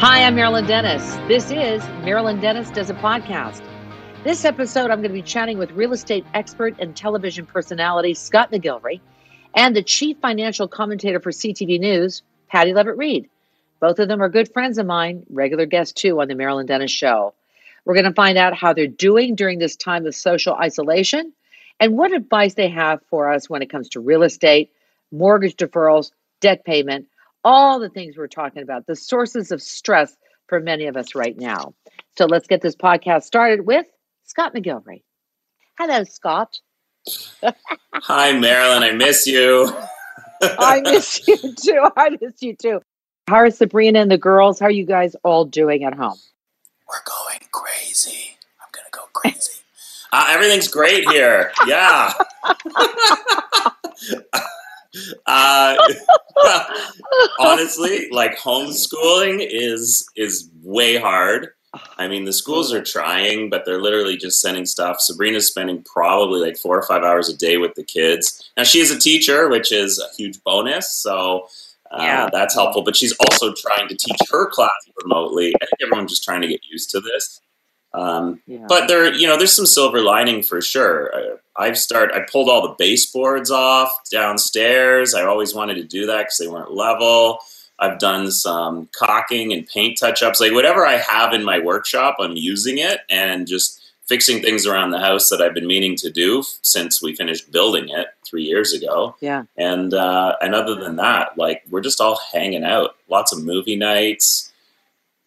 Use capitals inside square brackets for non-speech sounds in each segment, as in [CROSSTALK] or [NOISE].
Hi, I'm Marilyn Denis. This is Marilyn Denis Does a Podcast. This episode, I'm going to be chatting with real estate expert and television personality Scott McGillivray and the chief financial commentator for CTV News, Patty Lovett-Reid. Both of them are good friends of mine, regular guests too on the Marilyn Denis Show. We're going to find out how they're doing during this time of social isolation and what advice they have for us when it comes to real estate, mortgage deferrals, debt payment, all the things we're talking about, the sources of stress for many of us right now. So let's get this podcast started with Scott McGillivray. Hello, Scott. Hi, Marilyn. I miss you. [LAUGHS] I miss you too. I miss you too. How are Sabrina and the girls? How are you guys all doing at home? We're going crazy. I'm going to go crazy. Uh, everything's great here. Yeah. [LAUGHS] uh, [LAUGHS] honestly, like homeschooling is is way hard. I mean, the schools are trying, but they're literally just sending stuff. Sabrina's spending probably like four or five hours a day with the kids. Now, she is a teacher, which is a huge bonus. So uh, yeah. that's helpful. But she's also trying to teach her class remotely. I think everyone's just trying to get used to this. Um, yeah. But there, you know, there's some silver lining for sure. I, I've started. I pulled all the baseboards off downstairs. I always wanted to do that because they weren't level. I've done some caulking and paint touch ups. Like whatever I have in my workshop, I'm using it and just fixing things around the house that I've been meaning to do since we finished building it three years ago. Yeah. And uh, and other than that, like we're just all hanging out. Lots of movie nights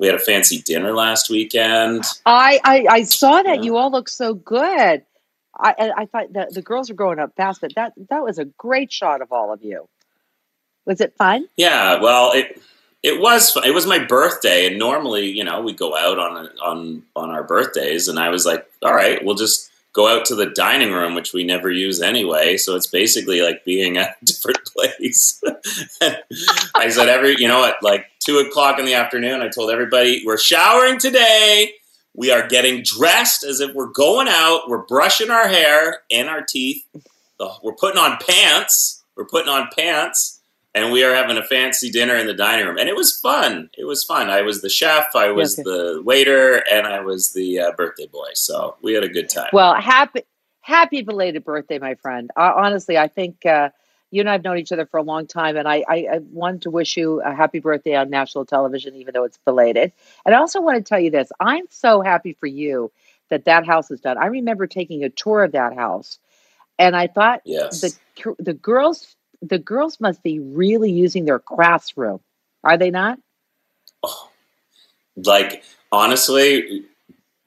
we had a fancy dinner last weekend. I I, I saw that. Yeah. You all look so good. I I thought that the girls are growing up fast, but that that was a great shot of all of you. Was it fun? Yeah. Well, it it was it was my birthday, and normally, you know, we go out on on on our birthdays, and I was like, all right, we'll just go out to the dining room, which we never use anyway. So it's basically like being at a [LAUGHS] different place. [LAUGHS] I said, every, you know what, like two o'clock in the afternoon, I told everybody, we're showering today. We are getting dressed as if we're going out. We're brushing our hair and our teeth. We're putting on pants. We're putting on pants and we are having a fancy dinner in the dining room, and it was fun. It was fun. I was the chef, I was okay. the waiter, and I was the uh, birthday boy. So we had a good time. Well, happy happy belated birthday, my friend. Uh, honestly, I think uh, you and I have known each other for a long time, and I, I, I wanted to wish you a happy birthday on national television, even though it's belated. And I also want to tell you this: I'm so happy for you that that house is done. I remember taking a tour of that house, and I thought yes. the the girls the girls must be really using their crafts room, are they not? Oh, like honestly,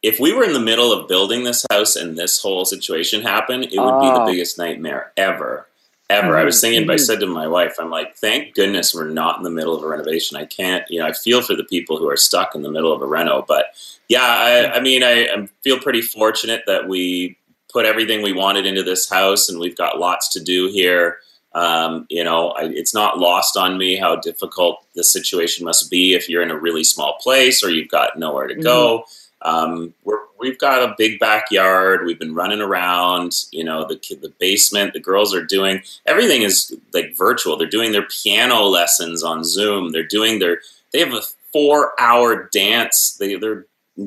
if we were in the middle of building this house and this whole situation happened, it would oh. be the oh. biggest nightmare ever. Ever. I was thinking, mm-hmm. I said to my wife, I'm like, thank goodness we're not in the middle of a renovation. I can't, you know, I feel for the people who are stuck in the middle of a reno. But yeah, I, I mean, I, I feel pretty fortunate that we put everything we wanted into this house and we've got lots to do here. Um, you know, I, it's not lost on me how difficult the situation must be if you're in a really small place or you've got nowhere to go. Mm-hmm. Um, we have got a big backyard. We've been running around. You know, the the basement. The girls are doing everything is like virtual. They're doing their piano lessons on Zoom. They're doing their. They have a four hour dance. They they're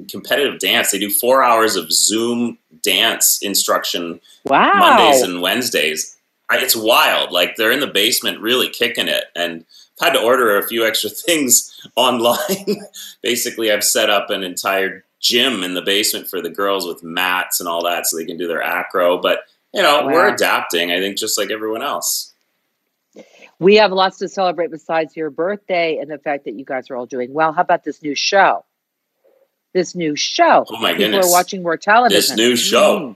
competitive dance. They do four hours of Zoom dance instruction wow. Mondays and Wednesdays it's wild. Like they're in the basement, really kicking it, and I've had to order a few extra [LAUGHS] things online. Basically, I've set up an entire gym in the basement for the girls with mats and all that, so they can do their acro. But you know, wow. we're adapting. I think just like everyone else. We have lots to celebrate besides your birthday and the fact that you guys are all doing well. How about this new show? This new show. Oh my People goodness! are watching more television. This new show.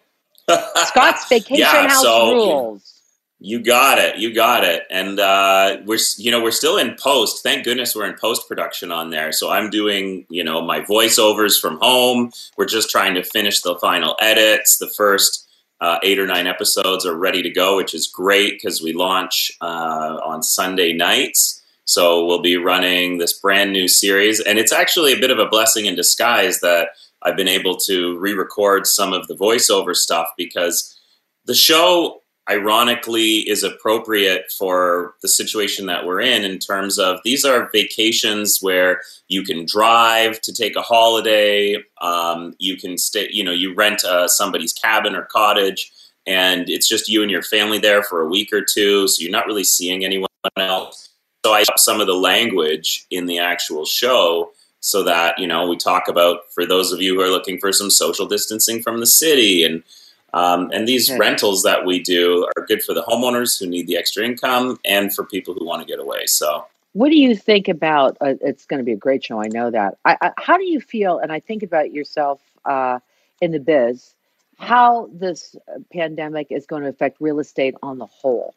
Mm. Scott's [LAUGHS] Vacation yeah, House so, Rules. You got it. You got it. And uh, we're you know we're still in post. Thank goodness we're in post production on there. So I'm doing you know my voiceovers from home. We're just trying to finish the final edits. The first uh, eight or nine episodes are ready to go, which is great because we launch uh, on Sunday nights. So we'll be running this brand new series, and it's actually a bit of a blessing in disguise that I've been able to re-record some of the voiceover stuff because the show ironically is appropriate for the situation that we're in in terms of these are vacations where you can drive to take a holiday um, you can stay you know you rent uh, somebody's cabin or cottage and it's just you and your family there for a week or two so you're not really seeing anyone else. So i some of the language in the actual show so that you know we talk about for those of you who are looking for some social distancing from the city and um, and these okay. rentals that we do are good for the homeowners who need the extra income and for people who want to get away. So, what do you think about? Uh, it's going to be a great show. I know that. I, I, how do you feel? And I think about yourself uh, in the biz. How this pandemic is going to affect real estate on the whole?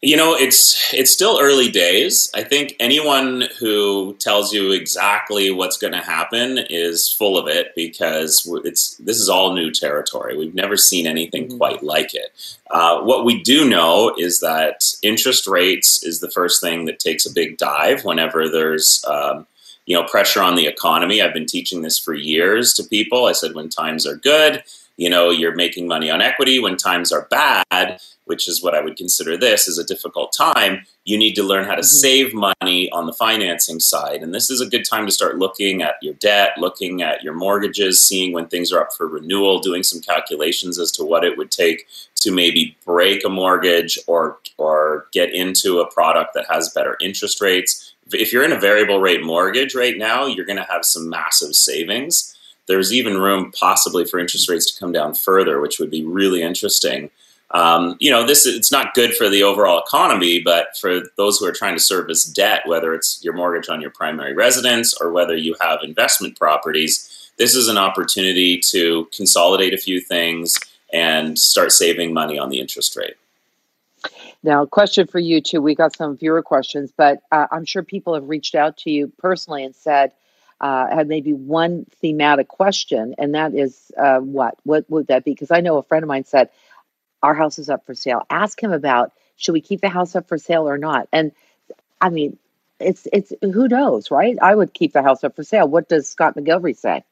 You know, it's it's still early days. I think anyone who tells you exactly what's going to happen is full of it because it's this is all new territory. We've never seen anything mm-hmm. quite like it. Uh, what we do know is that interest rates is the first thing that takes a big dive whenever there's um, you know pressure on the economy. I've been teaching this for years to people. I said when times are good, you know you're making money on equity. When times are bad which is what I would consider this, is a difficult time, you need to learn how to mm-hmm. save money on the financing side. And this is a good time to start looking at your debt, looking at your mortgages, seeing when things are up for renewal, doing some calculations as to what it would take to maybe break a mortgage or or get into a product that has better interest rates. If you're in a variable rate mortgage right now, you're going to have some massive savings. There's even room possibly for interest rates to come down further, which would be really interesting um, you know, this it's not good for the overall economy, but for those who are trying to service debt, whether it's your mortgage on your primary residence or whether you have investment properties, this is an opportunity to consolidate a few things and start saving money on the interest rate. Now, a question for you too. We got some viewer questions, but uh, I'm sure people have reached out to you personally and said, uh, had maybe one thematic question, and that is uh, what? What would that be? Because I know a friend of mine said, our house is up for sale. Ask him about should we keep the house up for sale or not? And I mean, it's it's who knows, right? I would keep the house up for sale. What does Scott McGillivray say?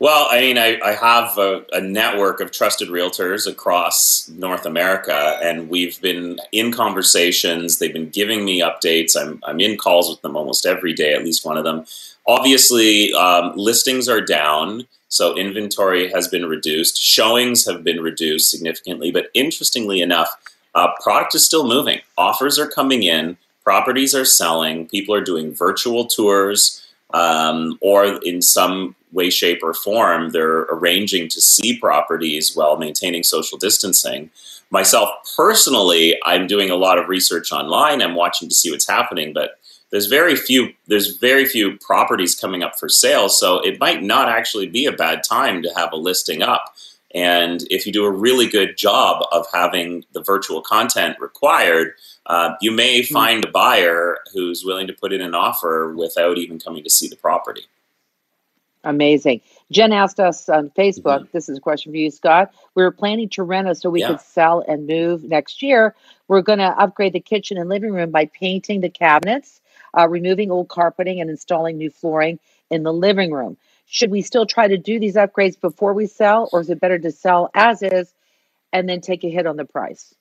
Well, I mean, I, I have a, a, network of trusted realtors across North America, and we've been in conversations. They've been giving me updates. I'm, I'm in calls with them almost every day, at least one of them. Obviously, um, listings are down. So inventory has been reduced, showings have been reduced significantly, but interestingly enough, uh, product is still moving. Offers are coming in, properties are selling, people are doing virtual tours, um, or in some way, shape, or form, they're arranging to see properties while maintaining social distancing. Myself personally, I'm doing a lot of research online. I'm watching to see what's happening, but there's very few there's very few properties coming up for sale so it might not actually be a bad time to have a listing up and if you do a really good job of having the virtual content required uh, you may hmm. find a buyer who's willing to put in an offer without even coming to see the property amazing jen asked us on facebook mm-hmm. this is a question for you scott we were planning to rent us so we yeah. could sell and move next year we're going to upgrade the kitchen and living room by painting the cabinets uh, removing old carpeting and installing new flooring in the living room. Should we still try to do these upgrades before we sell, or is it better to sell as is and then take a hit on the price?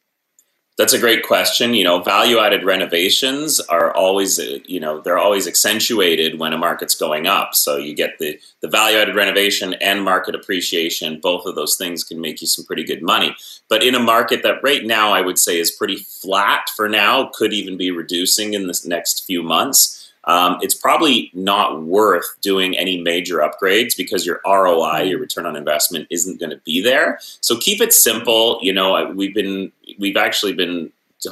That's a great question. You know, value added renovations are always, uh, you know, they're always accentuated when a market's going up. So you get the, the value added renovation and market appreciation. Both of those things can make you some pretty good money. But in a market that right now I would say is pretty flat for now, could even be reducing in the next few months um, it's probably not worth doing any major upgrades because your ROI, your return on investment, isn't going to be there. So keep it simple. You know, we've been we've actually been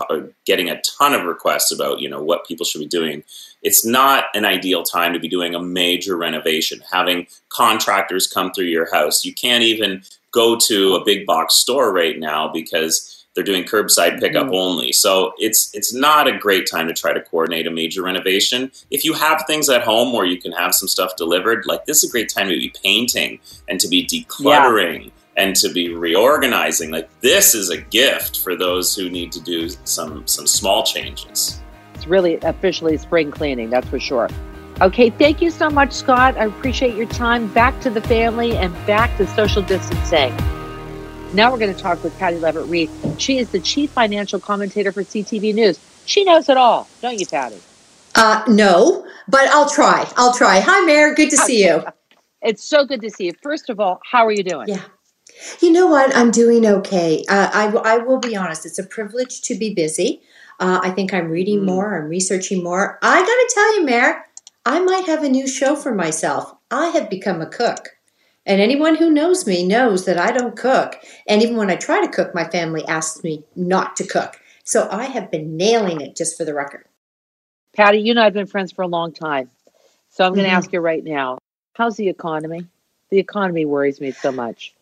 uh, getting a ton of requests about you know what people should be doing. It's not an ideal time to be doing a major renovation, having contractors come through your house. You can't even go to a big box store right now because they're doing curbside pickup mm-hmm. only. So it's it's not a great time to try to coordinate a major renovation. If you have things at home where you can have some stuff delivered, like this is a great time to be painting and to be decluttering. Yeah. And to be reorganizing, like this is a gift for those who need to do some some small changes. It's really officially spring cleaning, that's for sure. Okay, thank you so much, Scott. I appreciate your time. Back to the family and back to social distancing. Now we're going to talk with Patty Lovett-Reid. She is the chief financial commentator for CTV News. She knows it all, don't you, Patty? Uh, no, but I'll try. I'll try. Hi, Mayor. Good to see you. [LAUGHS] It's so good to see you. First of all, how are you doing? Yeah. You know what? I'm doing okay. Uh, I, I will be honest. It's a privilege to be busy. Uh, I think I'm reading mm. more. I'm researching more. I got to tell you, Mayor, I might have a new show for myself. I have become a cook. And anyone who knows me knows that I don't cook. And even when I try to cook, my family asks me not to cook. So I have been nailing it just for the record. Patty, you and I have been friends for a long time. So I'm going to mm-hmm. ask you right now how's the economy? The economy worries me so much.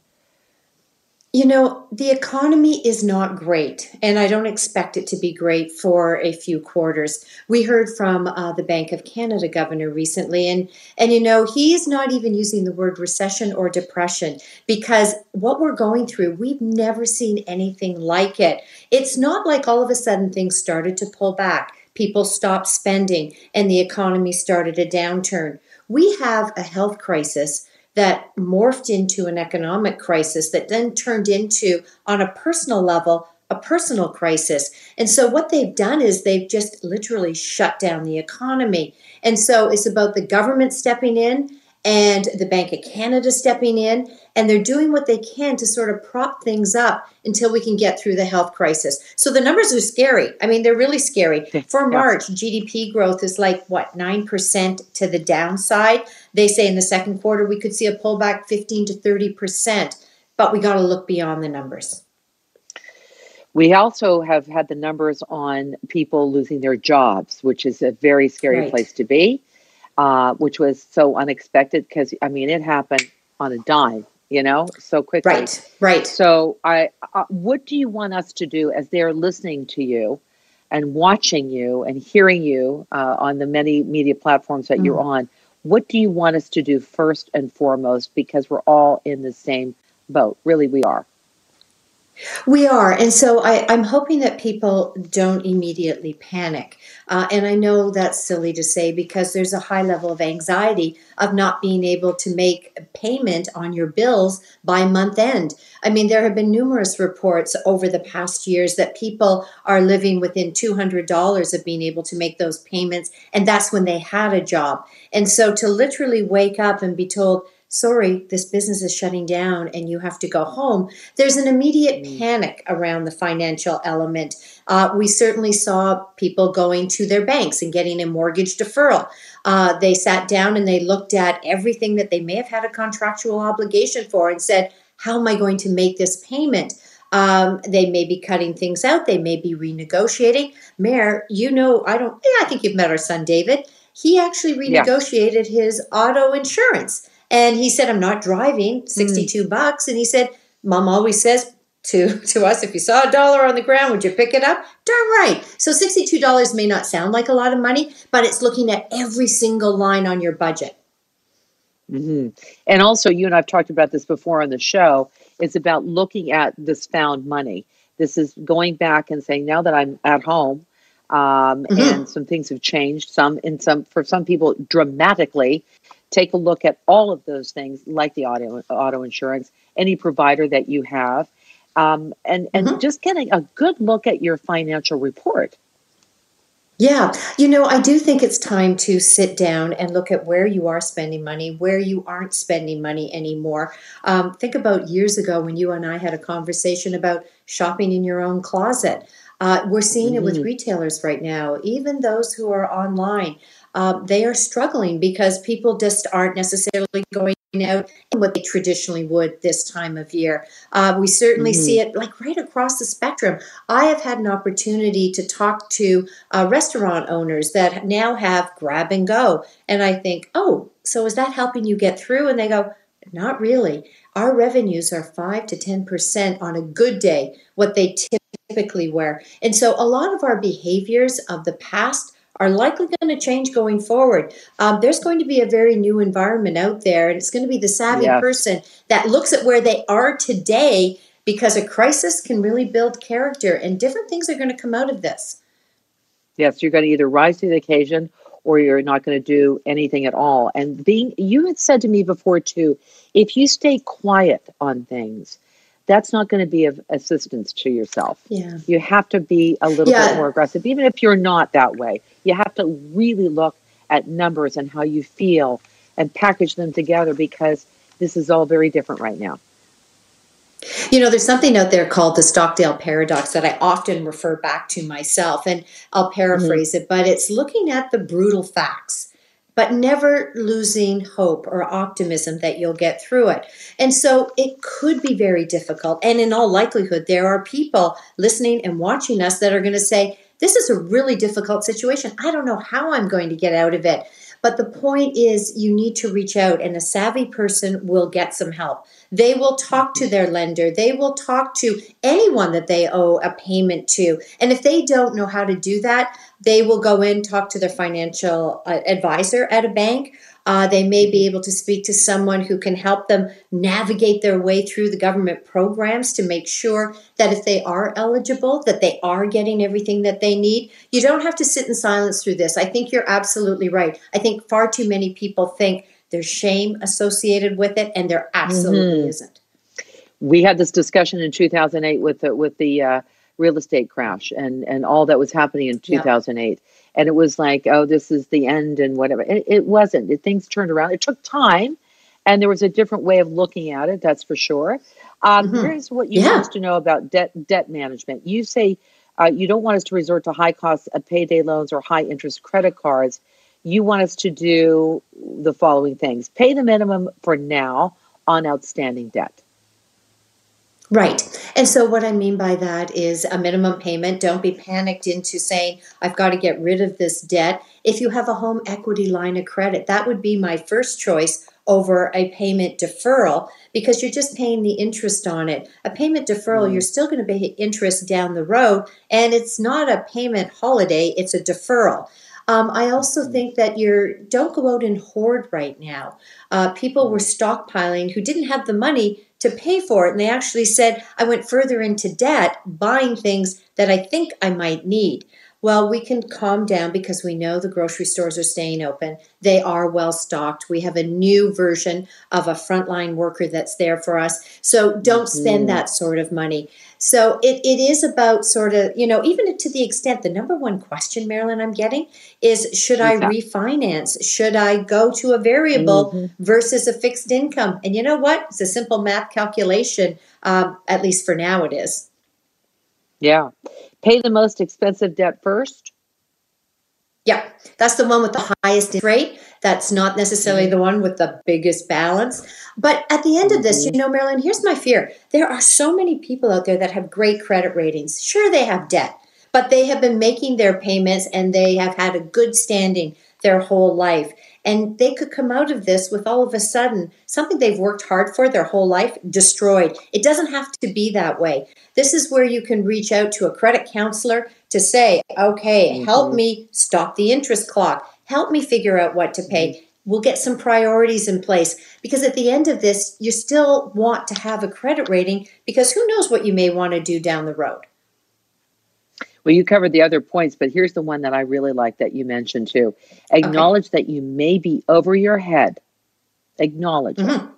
You know, the economy is not great, and I don't expect it to be great for a few quarters. We heard from uh, the Bank of Canada governor recently, and and you know he's not even using the word recession or depression because what we're going through, we've never seen anything like it. It's not like all of a sudden things started to pull back, people stopped spending, and the economy started a downturn. We have a health crisis that morphed into an economic crisis that then turned into, on a personal level, a personal crisis. And so what they've done is they've just literally shut down the economy. And so it's about the government stepping in and the Bank of Canada stepping in, and they're doing what they can to sort of prop things up until we can get through the health crisis. So the numbers are scary. I mean, they're really scary. For March, GDP growth is like what, 9% to the downside. They say in the second quarter we could see a pullback 15 to 30%, but we got to look beyond the numbers. We also have had the numbers on people losing their jobs, which is a very scary right. place to be uh, which was so unexpected because I mean it happened on a dime, you know, so quickly. Right, right. So, I, uh, what do you want us to do as they're listening to you and watching you and hearing you uh, on the many media platforms that mm. you're on? What do you want us to do first and foremost? Because we're all in the same boat. Really, we are. We are. And so I, am hoping that people don't immediately panic. Uh, and I know that's silly to say because there's a high level of anxiety of not being able to make payment on your bills by month end. I mean, there have been numerous reports over the past years that people are living within $200 of being able to make those payments. And that's when they had a job. And so to literally wake up and be told, sorry, this business is shutting down and you have to go home, there's an immediate mm. panic around the financial element. Uh, we certainly saw people going to their banks and getting a mortgage deferral. Uh, they sat down and they looked at everything that they may have had a contractual obligation for and said, How am I going to make this payment? Um, they may be cutting things out. They may be renegotiating. Mayor, you know, I don't, yeah, I think you've met our son, David. He actually renegotiated yeah. his auto insurance. And he said, I'm not driving, 62 mm. bucks. And he said, Mom always says to, [LAUGHS] to us, if you saw a dollar on the ground, would you pick it up? Darn right. So $62 may not sound like a lot of money, but it's looking at every single line on your budget. Mm-hmm. And also, you and I've talked about this before on the show. It's about looking at this found money. This is going back and saying, now that I'm at home, um, mm-hmm. and some things have changed. Some in some for some people dramatically take a look at all of those things, like the auto auto insurance, any provider that you have, um, and and mm-hmm. just getting a good look at your financial report. Yeah, you know, I do think it's time to sit down and look at where you are spending money, where you aren't spending money anymore. Um, think about years ago when you and I had a conversation about shopping in your own closet. Uh, we're seeing it with mm-hmm. retailers right now, even those who are online uh, they are struggling because people just aren't necessarily going out what they traditionally would this time of year. Uh, we certainly mm-hmm. see it like right across the spectrum. I have had an opportunity to talk to uh, restaurant owners that now have grab and go. And I think, oh, so is that helping you get through? And they go, not really. Our revenues are 5 to 10% on a good day, what they typically were. And so a lot of our behaviors of the past are likely going to change going forward. Um, there's going to be a very new environment out there, and it's going to be the savvy person that looks at where they are today because a crisis can really build character, and different things are going to come out of this. Yes, you're going to either rise to the occasion or you're not going to do anything at all. And being, you had said to me before too, if you stay quiet on things, that's not going to be of assistance to yourself. Yeah. You have to be a little Yeah. bit more aggressive, even if you're not that way. You have to really look at numbers and how you feel and package them together because this is all very different right now. You know, there's something out there called the Stockdale paradox that I often refer back to myself, and I'll paraphrase it, but it's looking at the brutal facts, but never losing hope or optimism that you'll get through it. And so it could be very difficult. And in all likelihood, there are people listening and watching us that are going to say, This is a really difficult situation. I don't know how I'm going to get out of it. But the point is, you need to reach out, and a savvy person will get some help. They will talk to their lender. They will talk to anyone that they owe a payment to. And if they don't know how to do that, they will go in, talk to their financial uh, advisor at a bank. Uh, they may be able to speak to someone who can help them navigate their way through the government programs to make sure that if they are eligible, that they are getting everything that they need. You don't have to sit in silence through this. I think you're absolutely right. I think far too many people think there's shame associated with it, and there absolutely Mhm. isn't. We had this discussion in 2008 with the, with the uh, real estate crash and, and all that was happening in Yeah. 2008. And it was like, oh, this is the end and whatever. It, it wasn't. It, things turned around. It took time, and there was a different way of looking at it. That's for sure. Um, Mhm. Here's what you Yeah. want us to know about debt debt management. You say uh, you don't want us to resort to high cost of payday loans or high interest credit cards. You want us to do the following things: pay the minimum for now on outstanding debt. Right. And so, what I mean by that is a minimum payment. Don't be panicked into saying, I've got to get rid of this debt. If you have a home equity line of credit, that would be my first choice over a payment deferral because you're just paying the interest on it. A payment deferral, Mm. you're still going to pay interest down the road, and it's not a payment holiday, it's a deferral. Um, I also think that you're don't go out and hoard right now. Uh, people were stockpiling who didn't have the money to pay for it, and they actually said, "I went further into debt, buying things that I think I might need." Well, we can calm down because we know the grocery stores are staying open. They are well stocked. We have a new version of a frontline worker that's there for us. So don't spend Mhm. that sort of money. So it, it is about sort of, you know, even to the extent the number one question, Marilyn, I'm getting is should I refinance? Should I go to a variable Mhm. versus a fixed income? And you know what? It's a simple math calculation, um, at least for now it is. Yeah. Pay the most expensive debt first. Yeah, that's the one with the highest rate. That's not necessarily the one with the biggest balance. But at the end of this, you know, Marilyn, here's my fear. There are so many people out there that have great credit ratings. Sure, they have debt, but they have been making their payments and they have had a good standing their whole life. And they could come out of this with all of a sudden something they've worked hard for their whole life destroyed. It doesn't have to be that way. This is where you can reach out to a credit counselor to say, okay, help Mhm. me stop the interest clock, help me figure out what to pay. We'll get some priorities in place because at the end of this, you still want to have a credit rating because who knows what you may want to do down the road. Well, you covered the other points, but here's the one that I really like that you mentioned too. Acknowledge that you may be over your head. Acknowledge it. Mhm.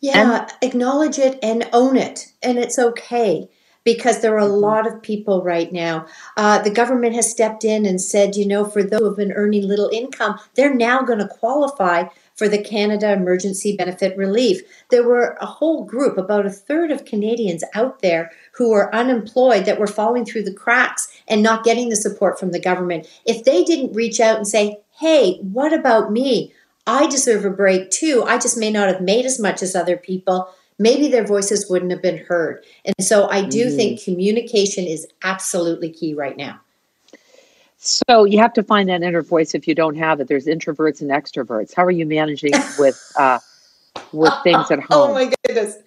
Yeah, acknowledge it and own it. And it's okay because there are a Mhm. lot of people right now. Uh, the government has stepped in and said, you know, for those who have been earning little income, they're now going to qualify for the Canada Emergency Benefit Relief. There were a whole group, about a third of Canadians out there who were unemployed that were falling through the cracks and not getting the support from the government. If they didn't reach out and say, hey, what about me? I deserve a break too. I just may not have made as much as other people. Maybe their voices wouldn't have been heard. And so I do Mhm. think communication is absolutely key right now. So you have to find that inner voice if you don't have it. There's introverts and extroverts. How are you managing [LAUGHS] with uh, with things at home? Oh my goodness.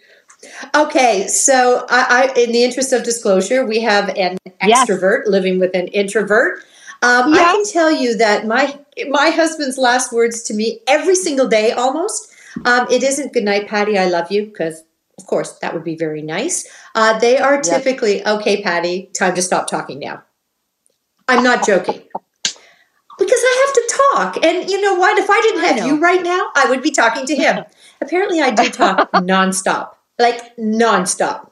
Okay, so I, I, in the interest of disclosure, we have an Yes. extrovert living with an introvert. Um, I can tell you that my my husband's last words to me every single day, almost, um, it isn't "Good night, Patty. I love you," because of course that would be very nice. Uh, they are typically, "Okay, Patty, time to stop talking now." I'm not joking. Because I have to talk. And you know what? If I didn't have know. you right now, I would be talking to him. [LAUGHS] Apparently, I do talk [LAUGHS] nonstop. like nonstop.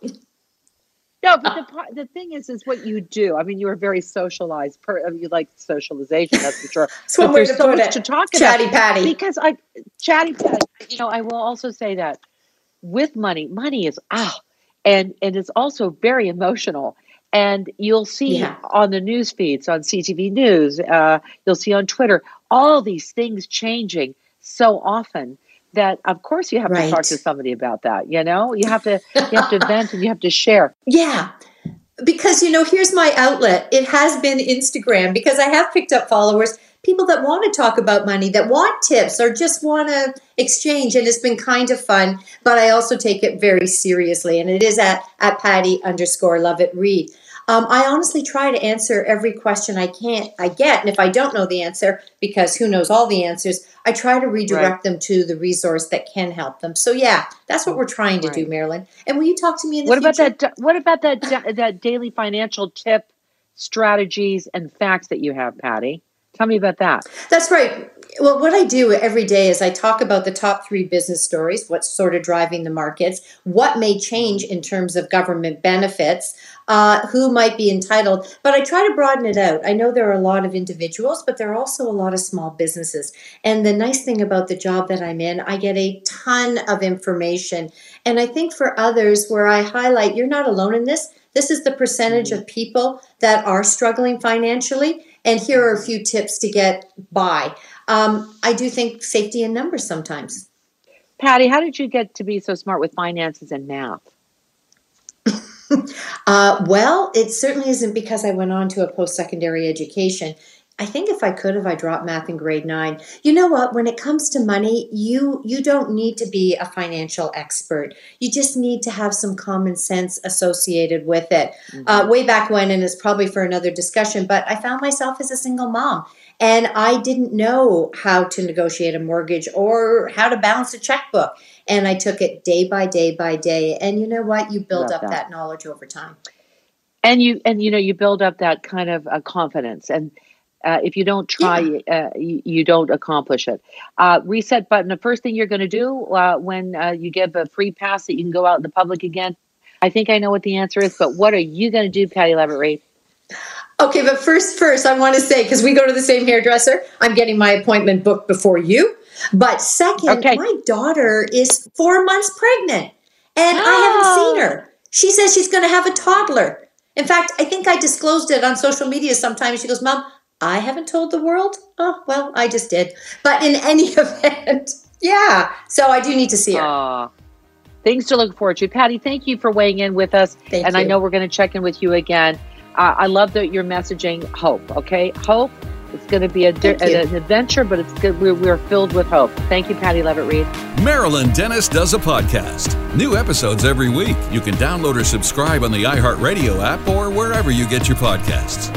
No, but the the thing is, is what you do. I mean, you are very socialized. Per, you like socialization, that's for sure. [LAUGHS] Way to so put it. To talk chatty about patty. Because I, chatty patty. You know, I will also say that with money, money is ah, and and it's also very emotional. And you'll see yeah. on the news feeds, on CTV News, uh, you'll see on Twitter, all these things changing so often that of course you have right. to talk to somebody about that you know you have to you have to vent and you have to share yeah because you know here's my outlet it has been instagram because i have picked up followers people that want to talk about money that want tips or just want to exchange and it's been kind of fun but i also take it very seriously and it is at at patty underscore love it read um, I honestly try to answer every question I can't I get, and if I don't know the answer, because who knows all the answers, I try to redirect right. them to the resource that can help them. So yeah, that's what we're trying to right. do, Marilyn. And will you talk to me in the what future? about that? What about that that daily financial tip, strategies, and facts that you have, Patty? Tell me about that. That's right. Well, what I do every day is I talk about the top three business stories, what's sort of driving the markets, what may change in terms of government benefits, uh, who might be entitled. But I try to broaden it out. I know there are a lot of individuals, but there are also a lot of small businesses. And the nice thing about the job that I'm in, I get a ton of information. And I think for others, where I highlight, you're not alone in this. This is the percentage mm-hmm. of people that are struggling financially. And here are a few tips to get by. Um, I do think safety in numbers sometimes. Patty, how did you get to be so smart with finances and math? [LAUGHS] uh, well, it certainly isn't because I went on to a post secondary education. I think if I could have, I dropped math in grade nine. You know what? When it comes to money, you you don't need to be a financial expert. You just need to have some common sense associated with it. Mm-hmm. Uh, way back when, and it's probably for another discussion. But I found myself as a single mom, and I didn't know how to negotiate a mortgage or how to balance a checkbook. And I took it day by day by day. And you know what? You build Love up that. that. knowledge over time. And you and you know you build up that kind of uh, confidence and. Uh, if you don't try, yeah. uh, you, you, don't accomplish it. Uh, reset button. The first thing you're going to do uh, when uh, you give a free pass that you can go out in the public again. I think I know what the answer is, but what are you going to do, Patty Lovett Okay, but first, first, I want to say because we go to the same hairdresser, I'm getting my appointment booked before you. But second, okay. my daughter is four months pregnant, and oh. I haven't seen her. She says she's going to have a toddler. In fact, I think I disclosed it on social media sometime. She goes, "Mom, I haven't told the world." Oh, well, I just did. But in any [LAUGHS] event, yeah. So I do need to see her. Uh, things to look forward to. Patty, thank you for weighing in with us. Thank and you. I know we're going to check in with you again. Uh, I love that you're messaging hope. Okay, hope. It's going to be a, an adventure, but it's good. We're, we're filled with hope. Thank you, Patty Lovett-Reid. Marilyn Denis does a podcast. New episodes every week. You can download or subscribe on the iHeartRadio app or wherever you get your podcasts.